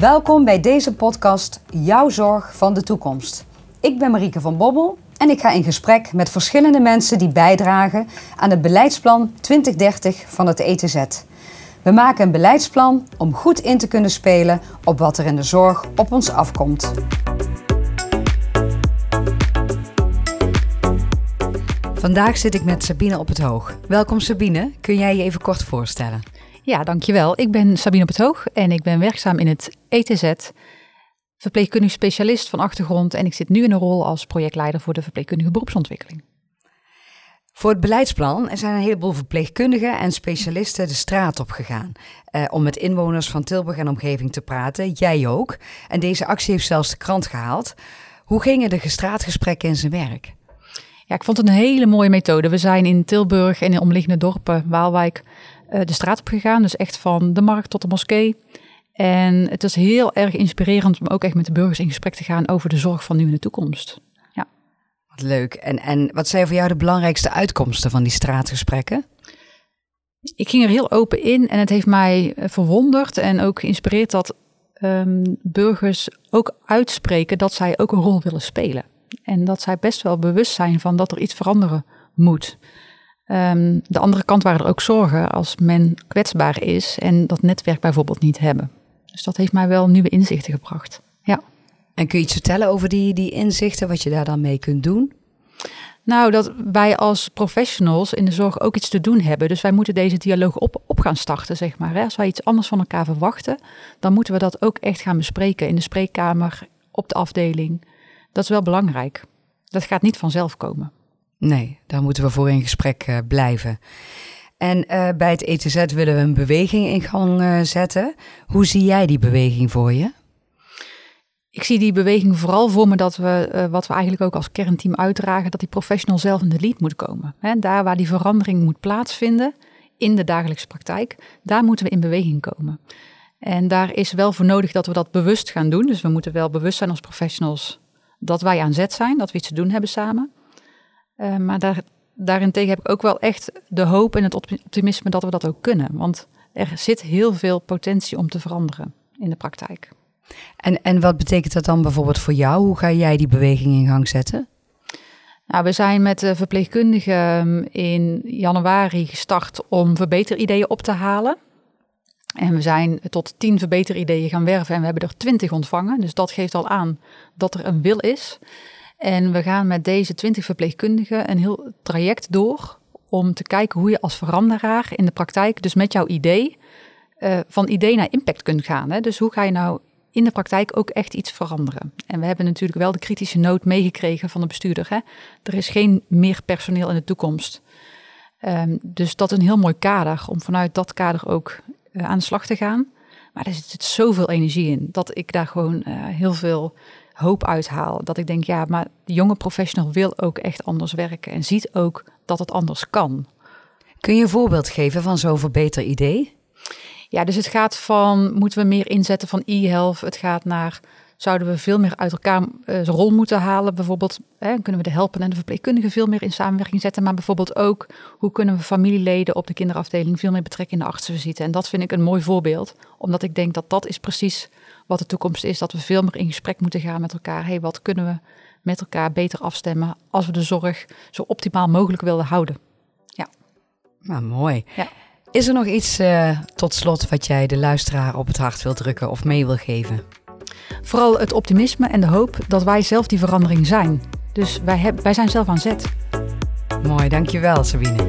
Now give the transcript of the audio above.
Welkom bij deze podcast Jouw Zorg van de Toekomst. Ik ben Marieke van Bobbel en ik ga in gesprek met verschillende mensen die bijdragen aan het beleidsplan 2030 van het ETZ. We maken een beleidsplan om goed in te kunnen spelen op wat er in de zorg op ons afkomt. Vandaag zit ik met Sabine op het Hoog. Welkom Sabine, kun jij je even kort voorstellen? Ja, dankjewel. Ik ben Sabine op het Hoog en ik ben werkzaam in het ETZ, verpleegkundig specialist van achtergrond en ik zit nu in een rol als projectleider voor de verpleegkundige beroepsontwikkeling. Voor het beleidsplan zijn een heleboel verpleegkundigen en specialisten de straat op gegaan eh, om met inwoners van Tilburg en omgeving te praten. Jij ook. En deze actie heeft zelfs de krant gehaald. Hoe gingen de straatgesprekken in zijn werk? Ja, ik vond het een hele mooie methode. We zijn in Tilburg en in omliggende dorpen, Waalwijk, uh, de straat op gegaan. Dus echt van de markt tot de moskee. En het is heel erg inspirerend om ook echt met de burgers in gesprek te gaan over de zorg van nu en de toekomst. Ja. Wat leuk. En, en wat zijn voor jou de belangrijkste uitkomsten van die straatgesprekken? Ik ging er heel open in en het heeft mij eh, verwonderd en ook geïnspireerd dat um, burgers ook uitspreken dat zij ook een rol willen spelen. En dat zij best wel bewust zijn van dat er iets veranderen moet. Um, de andere kant waren er ook zorgen als men kwetsbaar is en dat netwerk bijvoorbeeld niet hebben. Dus dat heeft mij wel nieuwe inzichten gebracht. Ja. En kun je iets vertellen over die, die inzichten, wat je daar dan mee kunt doen? Nou, dat wij als professionals in de zorg ook iets te doen hebben. Dus wij moeten deze dialoog op, op gaan starten, zeg maar. Als wij iets anders van elkaar verwachten, dan moeten we dat ook echt gaan bespreken in de spreekkamer, op de afdeling. Dat is wel belangrijk. Dat gaat niet vanzelf komen. Nee, daar moeten we voor in gesprek uh, blijven. En uh, bij het ETZ willen we een beweging in gang uh, zetten. Hoe zie jij die beweging voor je? Ik zie die beweging vooral voor me dat we, wat we eigenlijk ook als kernteam uitdragen, dat die professional zelf in de lead moet komen. He, daar waar die verandering moet plaatsvinden in de dagelijkse praktijk, daar moeten we in beweging komen. En daar is wel voor nodig dat we dat bewust gaan doen. Dus we moeten wel bewust zijn als professionals dat wij aan zet zijn, dat we iets te doen hebben samen. Uh, maar daar, daarentegen heb ik ook wel echt de hoop en het optimisme dat we dat ook kunnen. Want er zit heel veel potentie om te veranderen in de praktijk. En, en wat betekent dat dan bijvoorbeeld voor jou? Hoe ga jij die beweging in gang zetten? Nou, we zijn met de verpleegkundigen ehm, in januari gestart om verbeterideeën op te halen. En we zijn tot tien verbeterideeën gaan werven en we hebben er twintig ontvangen. Dus dat geeft al aan dat er een wil is. En we gaan met deze twintig verpleegkundigen een heel traject door om te kijken hoe je als veranderaar in de praktijk, dus met jouw idee, uh, van idee naar impact kunt gaan. Hè? Dus hoe ga je nou in de praktijk ook echt iets veranderen? En we hebben natuurlijk wel de kritische noot meegekregen van de bestuurder. Hè? Er is geen meer personeel in de toekomst. Um, dus dat is een heel mooi kader om vanuit dat kader ook uh, aan de slag te gaan. Maar er zit zoveel energie in dat ik daar gewoon uh, heel veel hoop uithaal. Dat ik denk, ja, maar de jonge professional wil ook echt anders werken en ziet ook dat het anders kan. Kun je een voorbeeld geven van zo'n verbeter idee? Ja, dus het gaat van, moeten we meer inzetten van e-health? Het gaat naar, zouden we veel meer uit elkaar uh, rol moeten halen? Bijvoorbeeld, hè, kunnen we de helpen en de verpleegkundigen veel meer in samenwerking zetten? Maar bijvoorbeeld ook, hoe kunnen we familieleden op de kinderafdeling veel meer betrekken in de artsenvisite? En dat vind ik een mooi voorbeeld, omdat ik denk dat dat is precies wat de toekomst is. Dat we veel meer in gesprek moeten gaan met elkaar. hey, wat kunnen we met elkaar beter afstemmen als we de zorg zo optimaal mogelijk willen houden? Ja. Nou, mooi. Ja. Is er nog iets uh, tot slot wat jij de luisteraar op het hart wil drukken of mee wil geven? Vooral het optimisme en de hoop dat wij zelf die verandering zijn. Dus wij, wij zijn zelf aan zet. Mooi, dankjewel Sabine.